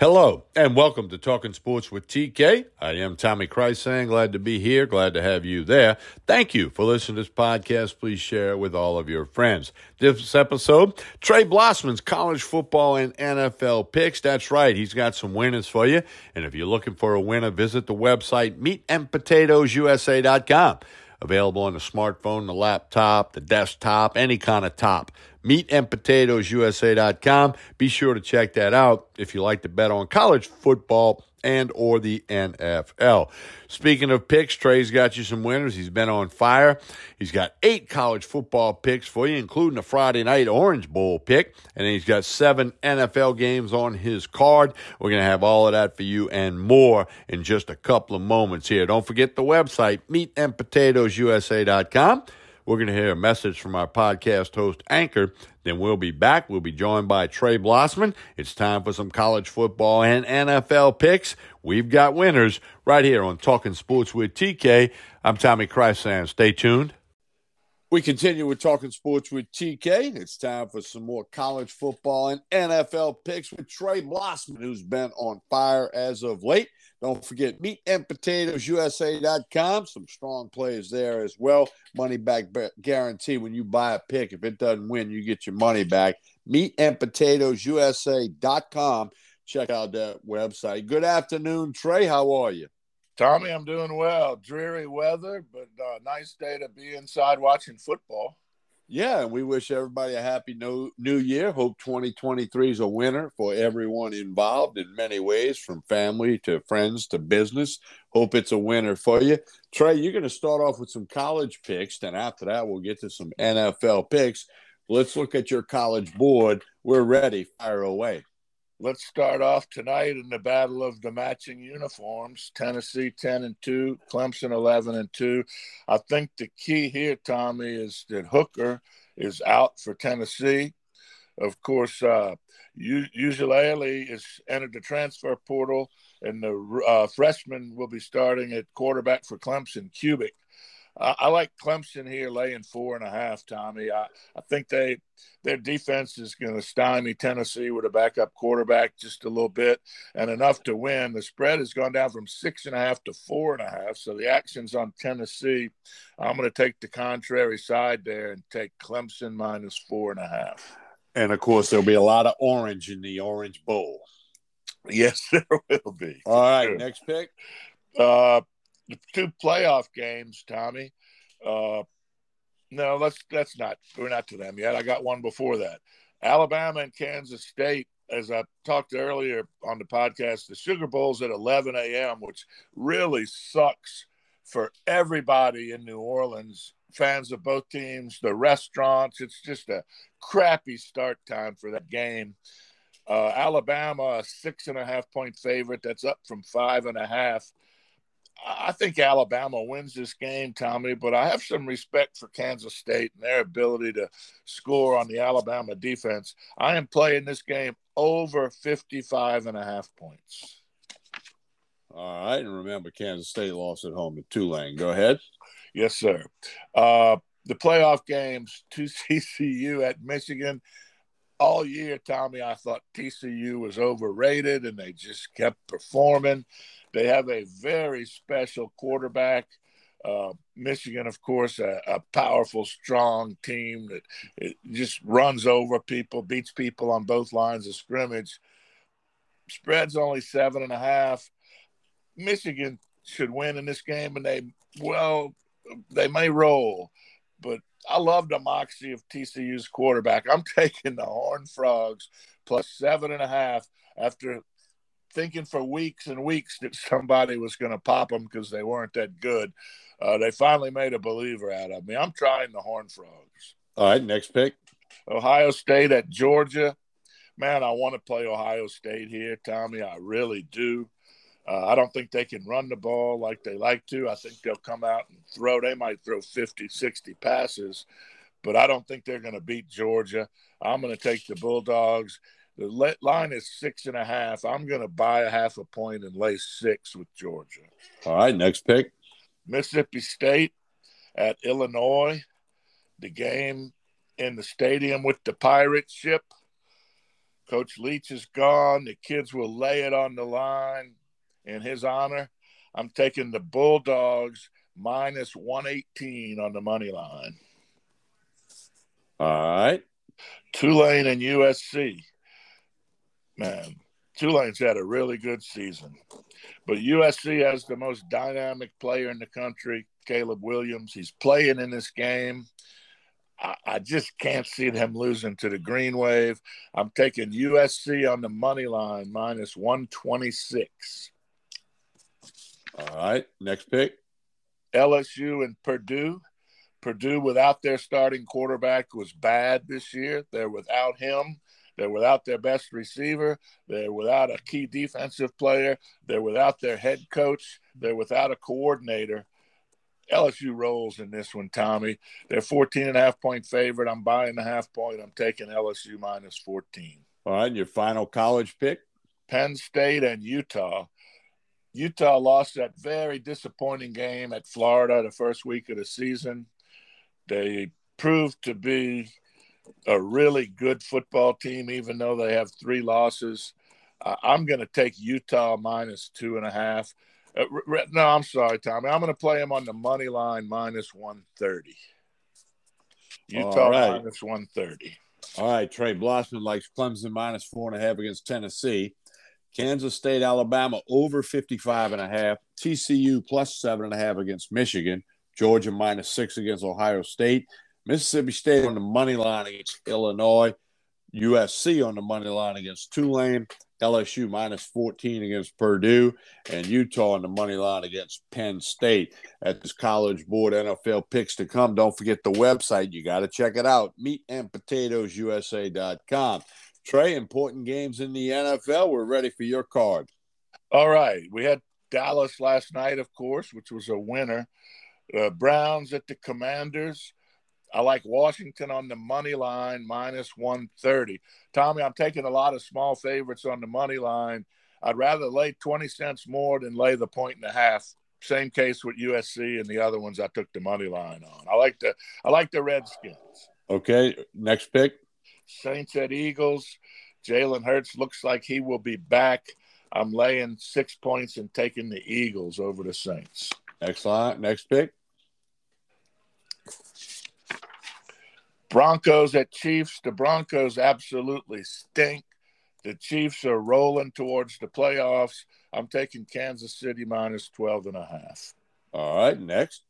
Hello and welcome to Talking Sports with TK. I am Tommy Krysan. Glad to be here. Glad to have you there. Thank you for listening to this podcast. Please share it with all of your friends. This episode, Trey Blossman's college football and NFL picks. That's right. He's got some winners for you. And if you're looking for a winner, visit the website meatandpotatoesusa.com. Available on the smartphone, the laptop, the desktop, any kind of top meatandpotatoesusa.com. Be sure to check that out if you like to bet on college football and or the NFL. Speaking of picks, Trey's got you some winners. He's been on fire. He's got eight college football picks for you, including a Friday night Orange Bowl pick, and he's got seven NFL games on his card. We're going to have all of that for you and more in just a couple of moments here. Don't forget the website, meatandpotatoesusa.com. We're going to hear a message from our podcast host, Anchor. Then we'll be back. We'll be joined by Trey Blossman. It's time for some college football and NFL picks. We've got winners right here on Talking Sports with TK. I'm Tommy Krysan. Stay tuned. We continue with Talking Sports with TK. It's time for some more college football and NFL picks with Trey Blossman, who's been on fire as of late. Don't forget meatandpotatoesusa.com. Some strong plays there as well. Money back guarantee when you buy a pick. If it doesn't win, you get your money back. Meatandpotatoesusa.com. Check out that website. Good afternoon, Trey. How are you? Tommy, I'm doing well. Dreary weather, but uh, nice day to be inside watching football. Yeah, and we wish everybody a happy new, new year. Hope 2023 is a winner for everyone involved in many ways, from family to friends to business. Hope it's a winner for you. Trey, you're going to start off with some college picks. Then after that, we'll get to some NFL picks. Let's look at your college board. We're ready. Fire away. Let's start off tonight in the battle of the matching uniforms. Tennessee 10 and 2, Clemson 11 and 2. I think the key here, Tommy, is that Hooker is out for Tennessee. Of course, uh, Uiagalelei is entered the transfer portal, and the uh, freshman will be starting at quarterback for Clemson, Kubik. Uh, I like Clemson here laying four and a half, Tommy. I, I think they their defense is going to stymie Tennessee with a backup quarterback just a little bit and enough to win. The spread has gone down from six and a half to four and a half. So the action's on Tennessee. I'm going to take the contrary side there and take Clemson minus four and a half. And of course, there'll be a lot of orange in the Orange Bowl. Yes, there will be. All right, sure. next pick. Uh, two playoff games, Tommy. Uh, no, let's that's not we're not to them yet. I got one before that. Alabama and Kansas State, as I talked earlier on the podcast, the Sugar Bowl's at 11 a.m., which really sucks for everybody in New Orleans, fans of both teams, the restaurants. It's just a crappy start time for that game. Uh, Alabama, a six and a half point favorite. That's up from five and a half. I think Alabama wins this game, Tommy, but I have some respect for Kansas State and their ability to score on the Alabama defense. I am playing this game over 55 and a half points. All right. And remember, Kansas State lost at home to Tulane. Go ahead. Yes, sir. Uh, the playoff games, to TCU at Michigan. All year, Tommy, I thought TCU was overrated and they just kept performing. They have a very special quarterback. Uh, Michigan, of course, a, a, powerful, strong team that just runs over people, beats people on both lines of scrimmage. Spread's only seven and a half. Michigan should win in this game, and they well, they may roll, but I love the moxie of TCU's quarterback. I'm taking the Horn Frogs plus seven and a half after thinking for weeks and weeks that somebody was going to pop them because they weren't that good. Uh, they finally made a believer out of me. I'm trying the Horn Frogs. All right, next pick. Ohio State at Georgia. Man, I want to play Ohio State here, Tommy. I really do. Uh, I don't think they can run the ball like they like to. I think they'll come out and throw. They might throw 50, 60 passes, but I don't think they're going to beat Georgia. I'm going to take the Bulldogs. The line is six and a half. I'm going to buy a half a point and lay six with Georgia. All right, next pick. Mississippi State at Illinois. The game in the stadium with the pirate ship. Coach Leach is gone. The kids will lay it on the line in his honor. I'm taking the Bulldogs minus 118 on the money line. All right. Tulane and USC. Man, Tulane's had a really good season. But USC has the most dynamic player in the country, Caleb Williams. He's playing in this game. I, I just can't see them losing to the Green Wave. I'm taking USC on the money line minus 126. All right. Next pick. LSU and Purdue. Purdue, without their starting quarterback, was bad this year. They're without him. They're without their best receiver. They're without a key defensive player. They're without their head coach. They're without a coordinator. LSU rolls in this one, Tommy. They're 14 and a half point favorite. I'm buying the half point. I'm taking LSU minus 14. All right. Your final college pick? Penn State and Utah. Utah lost that very disappointing game at Florida the first week of the season. They proved to be a really good football team, even though they have three losses. Uh, I'm going to take Utah minus two and a half. Uh, re- no, I'm sorry, Tommy. I'm going to play them on the money line minus 130. Utah right. minus 130. All right. Trey Blossman likes Clemson minus four and a half against Tennessee. Kansas State, Alabama over 55 and a half. TCU plus seven and a half against Michigan. Georgia minus six against Ohio State. Mississippi State on the money line against Illinois. USC on the money line against Tulane. LSU minus 14 against Purdue, and Utah on the money line against Penn State. At this College Board NFL picks to come, don't forget the website. You got to check it out meatandpotatoesusa.com. Trey, important games in the NFL. We're ready for your card. All right. We had Dallas last night, of course, which was a winner. Uh, Browns at the Commanders. I like Washington on the money line minus 130. Tommy, I'm taking a lot of small favorites on the money line. I'd rather lay 20 cents more than lay the point and a half. Same case with USC and the other ones I took the money line on. I like the I like the Redskins. Okay, next pick. Saints at Eagles. Jalen Hurts looks like he will be back. I'm laying six points and taking the Eagles over the Saints. Excellent. Next pick. Broncos at Chiefs. The Broncos absolutely stink. The Chiefs are rolling towards the playoffs. I'm taking Kansas City minus 12 and a half. All right, next.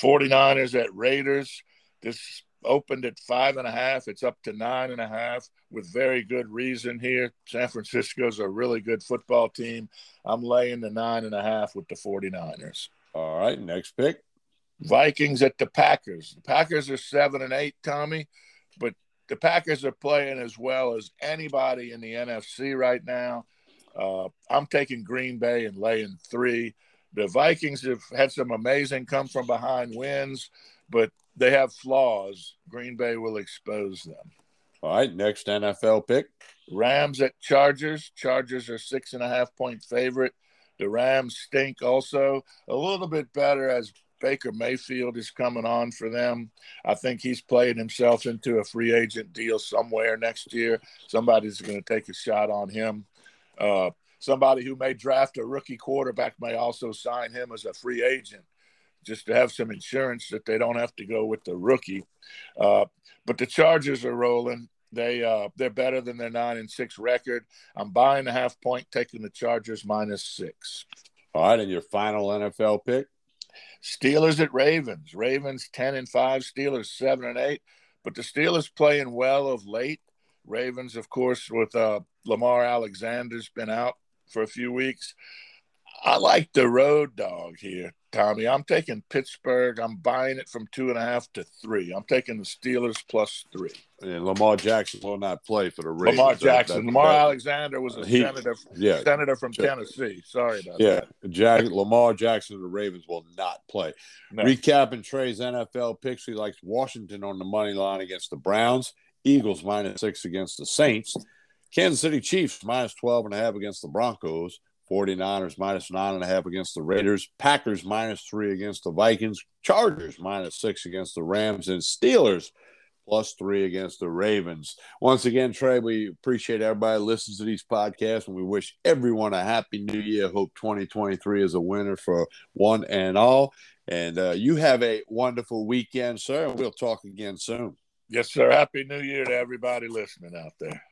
49ers at Raiders. This opened at five and a half. It's up to nine and a half with very good reason here. San Francisco's a really good football team. I'm laying the nine and a half with the 49ers. All right, next pick. Vikings at the Packers. The Packers are seven and eight, Tommy, but the Packers are playing as well as anybody in the NFC right now. Uh, I'm taking Green Bay and laying three. The Vikings have had some amazing come from behind wins, but they have flaws. Green Bay will expose them. All right, next NFL pick. Rams at Chargers. Chargers are six and a half point favorite. The Rams stink also. A little bit better as Baker Mayfield is coming on for them. I think he's playing himself into a free agent deal somewhere next year. Somebody's going to take a shot on him. Uh, somebody who may draft a rookie quarterback may also sign him as a free agent just to have some insurance that they don't have to go with the rookie. Uh, but the Chargers are rolling. They uh, they're better than their nine and six record. I'm buying a half point, taking the Chargers minus six. All right, and your final NFL pick. Steelers at Ravens. Ravens 10 and 5, Steelers 7 and 8. But the Steelers playing well of late. Ravens, of course, with uh, Lamar Alexander's been out for a few weeks. I like the road dog here, Tommy. I'm taking Pittsburgh. I'm buying it from two and a half to three. I'm taking the Steelers plus three. And Lamar Jackson will not play for the Ravens. Lamar Jackson. That, that, Lamar that, Alexander was a he, senator, yeah, senator from Tennessee. Sorry about yeah, that. Yeah, Jack, Lamar Jackson the Ravens will not play. No. Recapping Trey's NFL picks, he likes Washington on the money line against the Browns, Eagles minus six against the Saints, Kansas City Chiefs minus 12 and a half against the Broncos, 49ers minus nine and a half against the Raiders, Packers minus three against the Vikings, Chargers minus six against the Rams, and Steelers plus three against the Ravens. Once again, Trey, we appreciate everybody listens to these podcasts, and we wish everyone a happy new year. Hope 2023 is a winner for one and all. And uh, you have a wonderful weekend, sir, and we'll talk again soon. Yes, sir. Happy New Year to everybody listening out there.